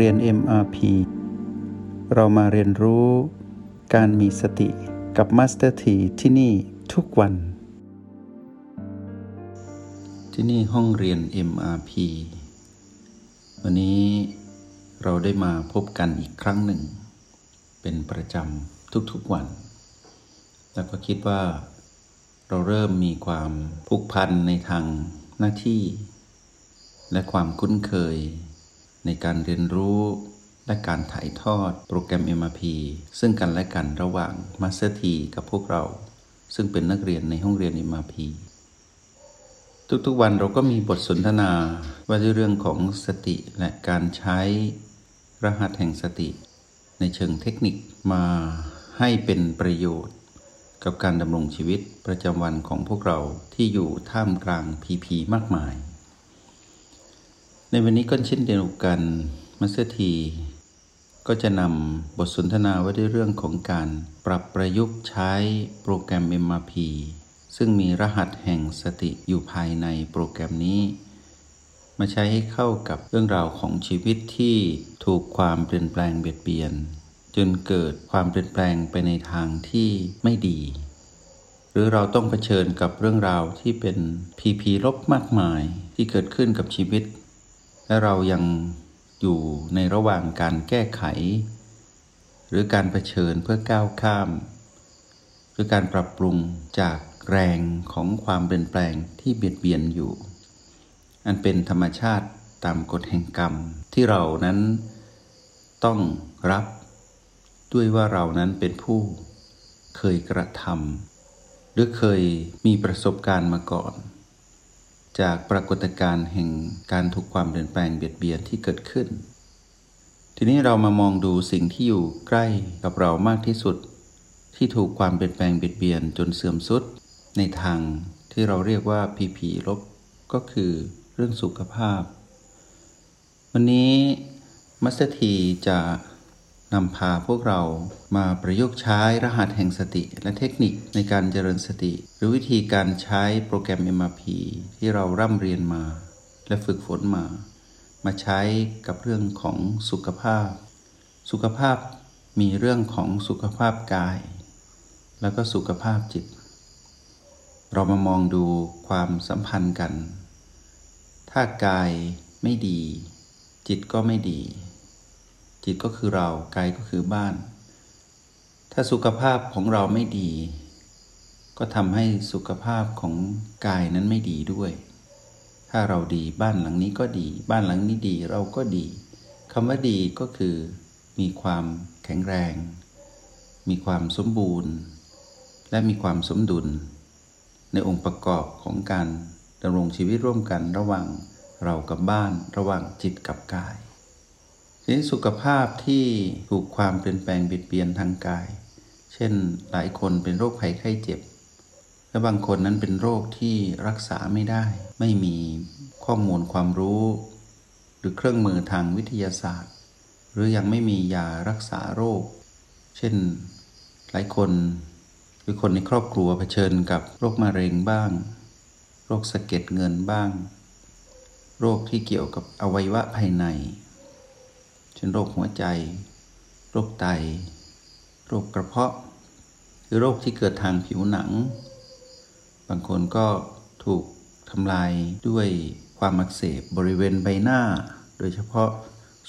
เรียน MRP เรามาเรียนรู้การมีสติกับ Master T ที่ที่นี่ทุกวัน ที่นี่ห้องเรียน MRP วันนี้เราได้มาพบกันอีกครั้งหนึ่ง เป็นประจำทุกๆวัน แล้วก็คิดว่า เราเริ่มมีความผูกพันในทางหน้าที่ และความคุ้นเคย ในการเรียนรู้และการถ่ายทอดโปรแกรม MRP ซึ่งกันและกันระหว่าง Master T กับพวกเรา ซึ่งเป็นนักเรียนในห้องเรียน MRP ทุกๆวันเราก็มีบทสนทนาว่าด้วยเรื่องของสติและการใช้รหัสแห่งสติ ในเชิงเทคนิคมาให้เป็นประโยชน์ กับการดำรงชีวิตประจำวันของพวกเราที่อยู่ท่ามกลางพีพีมากมาย ในวันนี้ก็เช่นเดียวกันมาสเตอร์ทีก็จะนำบทสนทนาไว้ด้วยเรื่องของการปรับประยุกต์ใช้โปรแกรม MRP ซึ่งมีรหัสแห่งสติอยู่ภายในโปรแกรมนี้ มาใช้ให้เข้ากับเรื่องราวของชีวิตที่ถูกความเปลี่ยนแปลงเบียดเบียน จนเกิดความเปลี่ยนแปลงไปในทางที่ไม่ดี หรือเราต้องเผชิญกับเรื่องราวที่เป็นพีพีลบมากมายที่เกิดขึ้นกับชีวิต และเรายังอยู่ในระหว่างการแก้ไข หรือการเผชิญเพื่อก้าวข้าม หรือการปรับปรุงจากแรงของความเปลี่ยนแปลงที่เบียดเบียนอยู่ อันเป็นธรรมชาติตามกฎแห่งกรรมที่เรานั้นต้องรับด้วยว่าเรานั้นเป็นผู้เคยกระทำหรือเคยมีประสบการณ์มาก่อน จากปรากฏการณ์แห่งการถูกความเปลี่ยนแปลงเบียดเบียนที่เกิดขึ้น ทีนี้เรามามองดูสิ่งที่อยู่ใกล้กับเรามากที่สุด ที่ถูกความเปลี่ยนแปลงเบียดเบียนจนเสื่อมสุด ในทางที่เราเรียกว่าผีผีลบก็คือเรื่องสุขภาพ วันนี้มัสทีจะ นำพาพวกเรามาประยุกต์ใช้รหัสแห่งสติ และเทคนิคในการเจริญสติ หรือวิธีการใช้โปรแกรม MRP ที่เราร่ำเรียนมา และฝึกฝนมา มาใช้กับเรื่องของสุขภาพ สุขภาพมีเรื่องของสุขภาพกาย แล้วก็สุขภาพจิต เรามามองดูความสัมพันธ์กัน ถ้ากายไม่ดี จิตก็ไม่ดี จิตก็คือเรากายก็คือบ้าน ถ้าสุขภาพของเราไม่ดี ก็ทำให้สุขภาพของกายนั้นไม่ดีด้วย ถ้าเราดีบ้านหลังนี้ก็ดี บ้านหลังนี้ดีเราก็ดีคำว่าดีก็คือมีความแข็งแรง มีความสมบูรณ์ และมีความสมดุล ในองค์ประกอบของการดำรงชีวิตร่วมกันระหว่างเรากับบ้านระหว่างจิตกับกาย ทีนี้สุขภาพที่ถูกความเปลี่ยนแปลงเบียดเบียนทางกาย เช่นหลายคนเป็นโรคภัยไข้เจ็บ และบางคนนั้นเป็นโรคที่รักษาไม่ได้ ไม่มีข้อมูลความรู้ หรือเครื่องมือทางวิทยาศาสตร์ หรือยังไม่มียารักษาโรค เช่นหลายคนหรือคนในครอบครัวเผชิญกับโรคมะเร็งบ้าง โรคสะเก็ดเงินบ้าง โรคที่เกี่ยวกับอวัยวะภายใน ช่นโรคหัวใจ โรคไต โรคกระเพาะ หรือโรคที่เกิดทางผิวหนัง บางคนก็ถูกทำลายด้วยความอักเสบบริเวณใบหน้า โดยเฉพาะ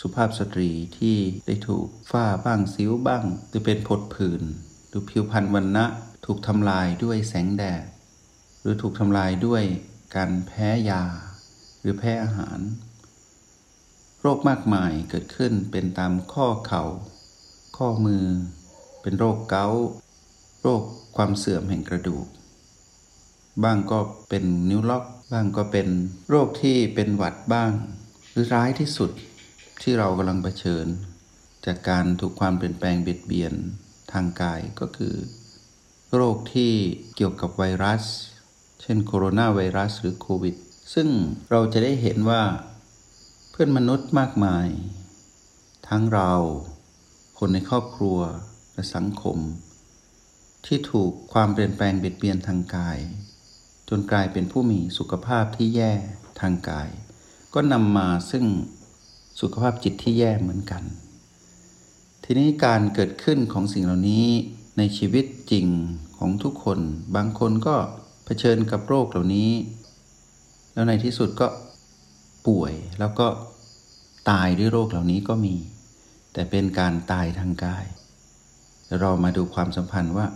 สุภาพสตรีที่ได้ถูกฝ้าบ้างซิ้วบ้าง หรือเป็นผดผื่นหรือผิวพรรณวันนะถูกทำลายด้วยแสงแดด หรือถูกทำลายด้วยการแพ้ยา หรือแพ้อาหาร โรคมากมายเกิดขึ้นเป็นตามข้อเขา่า ข้อมือ เป็นโรคเกาต์โรคความเสื่อมแห่งกระดูก บ้างก็เป็นนิ้วล็อก บ้างก็เป็นโรคที่เป็นหวัดบ้าง หรือร้ายที่สุดที่เรากำลังเผชิญ จากการถูกความเปลี่ยนแปลงเบียดเบียนทางกายก็คือ โรคที่เกี่ยวกับไวรัส เช่นโคโรนาไวรัสหรือโควิด ซึ่งเราจะได้เห็นว่า พื่อนมนุษย์มากมาย ทั้งเรา คนในครอบครัวและสังคม ที่ถูกความเปลี่ยนแปลงเบียดเบียนทางกาย จนกลายเป็นผู้มีสุขภาพที่แย่ทางกาย ก็นำมาซึ่งสุขภาพจิตที่แย่เหมือนกัน ทีนี้การเกิดขึ้นของสิ่งเหล่านี้ในชีวิตจริงของทุกคน บางคนก็เผชิญกับโรคเหล่านี้ แล้วในที่สุดก็ ป่วยแล้วก็ตายด้วยโรคเหล่านี้ก็มี แต่เป็นการตายทางกาย เรามาดูความสัมพันธ์ว่า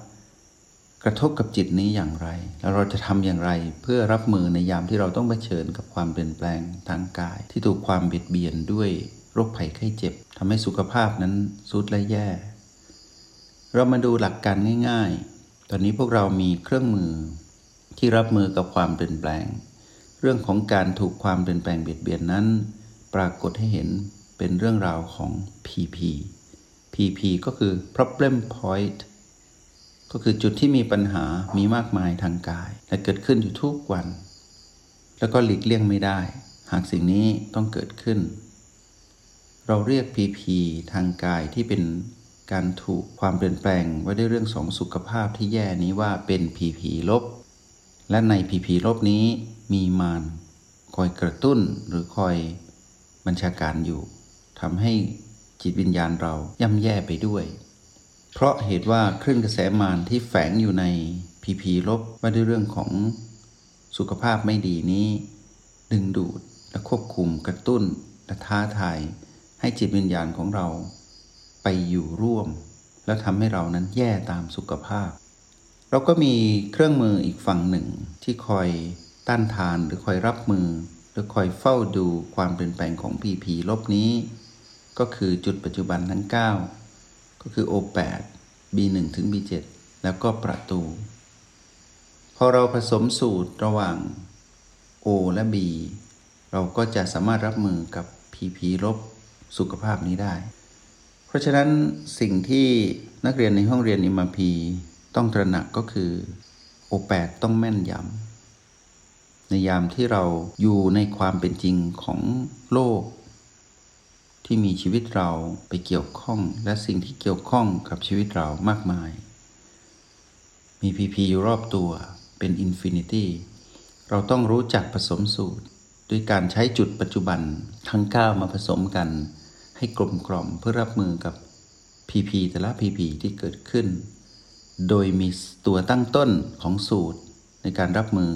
กระทบกับจิตนี้อย่างไร แล้วเราจะทำอย่างไรเพื่อรับมือในยามที่เราต้องเผชิญกับความเปลี่ยนแปลงทางกาย ที่ถูกความเบียดเบียนด้วยโรคภัยไข้เจ็บทำให้สุขภาพนั้นสุดและแย่ เรามาดูหลักการง่าย ๆ ตอนนี้พวกเรามีเครื่องมือที่รับมือกับความเปลี่ยนแปลง เรื่องของการถูกความเปลี่ยนแปลงเบียดเบียนนั้น ปรากฏให้เห็นเป็นเรื่องราวของ PP PP ก็คือ problem point ก็คือจุดที่มีปัญหามีมากมายทางกาย และเกิดขึ้นอยู่ทุกวัน แล้วก็หลีกเลี่ยงไม่ได้ หากสิ่งนี้ต้องเกิดขึ้น เราเรียก PP ทางกายที่เป็นการถูกความเปลี่ยนแปลงไว้ด้วยเรื่องสองสุขภาพที่แย่นี้ว่าเป็น PP ลบ และใน PP ลบนี้มีมารคอยกระตุ้นหรือคอยบัญชาการอยู่ทำให้จิตวิญญาณเราย่ำแย่ไปด้วย เพราะเหตุว่าคลื่นกระแสมารที่แฝงอยู่ในพีพีลบว่าด้วยเรื่องของสุขภาพไม่ดีนี้ ดึงดูดและควบคุมกระตุ้นและท้าทายให้จิตวิญญาณของเราไปอยู่ร่วม แล้วทำให้เรานั้นแย่ตามสุขภาพ เราก็มีเครื่องมืออีกฝั่งหนึ่งที่คอยต้านทานหรือคอยรับมือ หรือคอยเฝ้าดูความเปลี่ยนแปลงของพีพีลบนี้ ก็คือจุดปัจจุบันทั้ง 9 ก็คือ O8 B1 ถึง B7 แล้วก็ประตู พอเราผสมสูตรระหว่าง O และ B เราก็จะสามารถรับมือกับ PP ลบสุขภาพนี้ได้ เพราะฉะนั้นสิ่งที่นักเรียนในห้องเรียนอิมพี ต้องตระหนักก็คือ O8 ต้องแม่นยำในยามที่เราอยู่ในความเป็นจริงของโลก ที่มีชีวิตเราไปเกี่ยวข้อง และสิ่งที่เกี่ยวข้องกับชีวิตเรามากมาย มีพีพีอยู่รอบตัวเป็นอินฟินิตี้เราต้องรู้จักผสมสูตร ด้วยการใช้จุดปัจจุบันทั้ง 9 มาผสมกัน ให้กลมกล่อมเพื่อรับมือกับพีพีแต่ละพีพีที่เกิดขึ้น โดยมีตัวตั้งต้นของสูตรในการรับมือ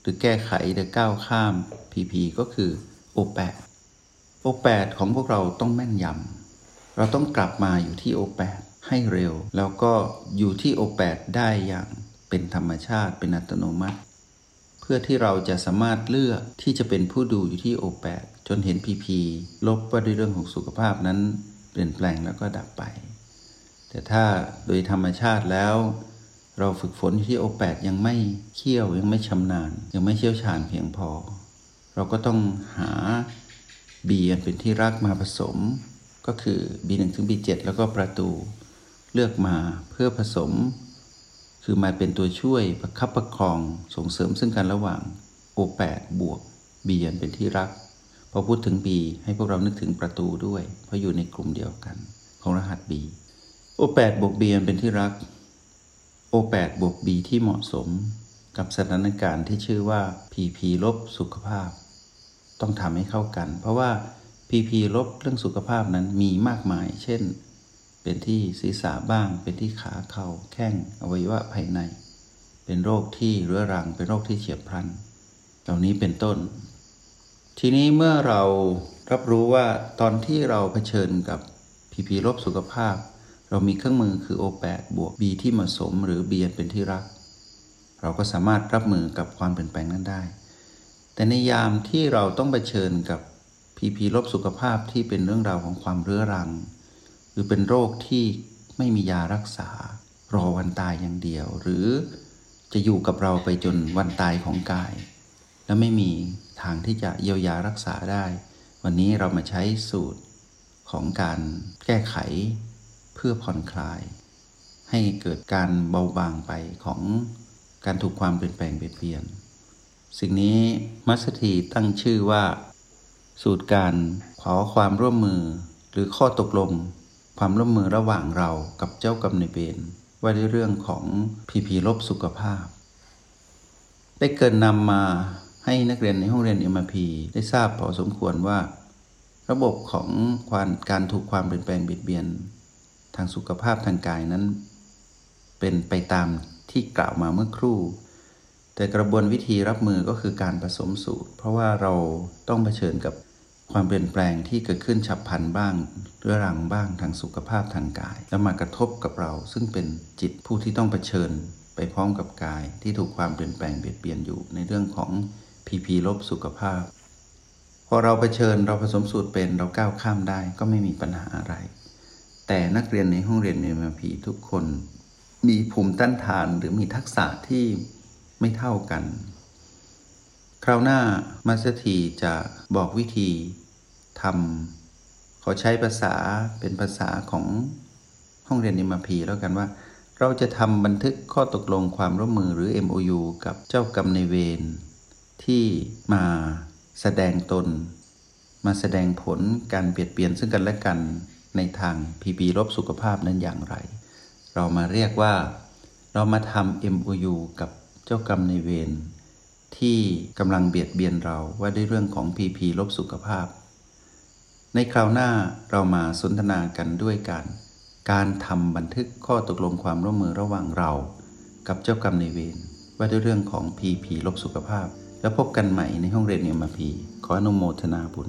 หรือแก้ไขหรือก้าวข้ามพีพีก็คือโอแปดโอแปดของพวกเราต้องแม่นยำเราต้องกลับมาอยู่ที่โอแปดให้เร็ว แล้วก็อยู่ที่โอแปดได้อย่างเป็นธรรมชาติเป็นอัตโนมัติ เพื่อที่เราจะสามารถเลือกที่จะเป็นผู้ดูอยู่ที่โอแปดจนเห็นพีพีลบว่าด้วยเรื่องของสุขภาพนั้น เปลี่ยนแปลงแล้วก็ดับไป แต่ถ้าโดยธรรมชาติแล้ว เราฝึกฝนที่โอแปดยังไม่เขี่ยวยังไม่ชำนาญ ยังไม่เชี่ยวชาญเพียงพอ เราก็ต้องหา B อันเป็นที่รักมาผสม ก็คือ B1 ถึง B7 แล้วก็ประตูเลือกมาเพื่อผสม คือมาเป็นตัวช่วยประคับประคองส่งเสริมซึ่งกันระหว่าง O8 บวก B อันเป็นที่รัก พอพูดถึง B ให้พวกเรานึกถึงประตูด้วย เพราะอยู่ในกลุ่มเดียวกัน ของรหัส B O8 บวก B อันเป็นที่รัก O8 บวก B ที่เหมาะสมกับสถานการณ์ที่ชื่อว่า PP ลบสุขภาพ ต้องทำให้เข้ากัน เพราะว่าพีพีลบเรื่องสุขภาพนั้นมีมากมาย เช่น เป็นที่ศีรษะบ้าง เป็นที่ขาเข่าแข้งอวัยวะภายใน เป็นโรคที่เรื้อรัง เป็นโรคที่เฉียบพลัน เหล่านี้เป็นต้น ทีนี้เมื่อเรารับรู้ว่าตอนที่เราเผชิญกับพีพีลบสุขภาพ เรามีเครื่องมือคือ O8 บวก B ที่เหมาะสม หรือ B เป็นที่รัก เราก็สามารถรับมือกับความเปลี่ยนแปลงนั้นได้ แต่ในยามที่เราต้องเผชิญกับพีพีลบสุขภาพที่เป็นเรื่องราวของความเรื้อรัง หรือเป็นโรคที่ไม่มียารักษา รอวันตายอย่างเดียว หรือจะอยู่กับเราไปจนวันตายของกาย และไม่มีทางที่จะเยียวยารักษาได้ วันนี้เรามาใช้สูตรของการแก้ไข พื่อผ่อนคลาย ให้เกิดการเบาบางไปของการถูกความเปลี่ยนแปลงเปลี่ยน สิ่งนี้มัสถีตั้งชื่อว่า สูตรการขอความร่วมมือ หรือข้อตกลง ความร่วมมือระหว่างเรากับเจ้ากรรมนายเวรว่าด้วยเรื่องของพีพีลบสุขภาพ ได้เกินนำมาให้นักเรียนในห้องเรียนเอ็มพีได้ทราบพอสมควรว่า ระบบของความการถูกความเปลี่ยนแปลงบิดเบียนางสุขภาพทางกายนั้น เป็นไปตามที่กล่าวมาเมื่อครู่ แต่กระบวนวิธีรับมือก็คือการผสมสูตร เพราะว่าเราต้องเผชิญกับความเปลี่ยนแปลงที่เกิดขึ้นฉับพลันบ้างเรื้อรังบ้างทางสุขภาพทางกาย แล้วมากระทบกับเราซึ่งเป็นจิตผู้ที่ต้องเผชิญไปพร้อมกับกาย ที่ถูกความเปลี่ยนแปลงเบียดเบียนอยู่ในเรื่องของพีพีลบสุขภาพ พอเราเผชิญเราผสมสูตรเป็นเราก้าวข้ามได้ก็ไม่มีปัญหาอะไร แต่นักเรียนในห้องเรียนเอ็มพีทุกคน มีภูมิต้านทานหรือมีทักษะที่ไม่เท่ากัน คราวหน้ามาสถีจะบอกวิธีทำขอใช้ภาษาเป็นภาษาของห้องเรียนเอ็มพีแล้วกันว่า เราจะทำบันทึกข้อตกลงความร่วมมือหรือ MOU กับเจ้ากรรมในเวรที่มาแสดงตน มาแสดงผลการเปลี่ยนเปลี่ยนซึ่งกันและกัน ในทาง PP ลบสุขภาพนั้นอย่างไร เรามาเรียกว่า เรามาทำ MOU กับเจ้ากรรมในเวรที่กำลังเบียดเบียนเราว่าด้วยเรื่องของ PP ลบสุขภาพ ในคราวหน้าเรามาสนทนากันด้วยการการทำบันทึกข้อตกลงความร่วมมือระหว่างเรา กับเจ้ากรรมในเวรว่าด้วยเรื่องของ PP ลบสุขภาพ แล้วพบกันใหม่ในห้องเรียน MRP ขออนุโมทนาบุญ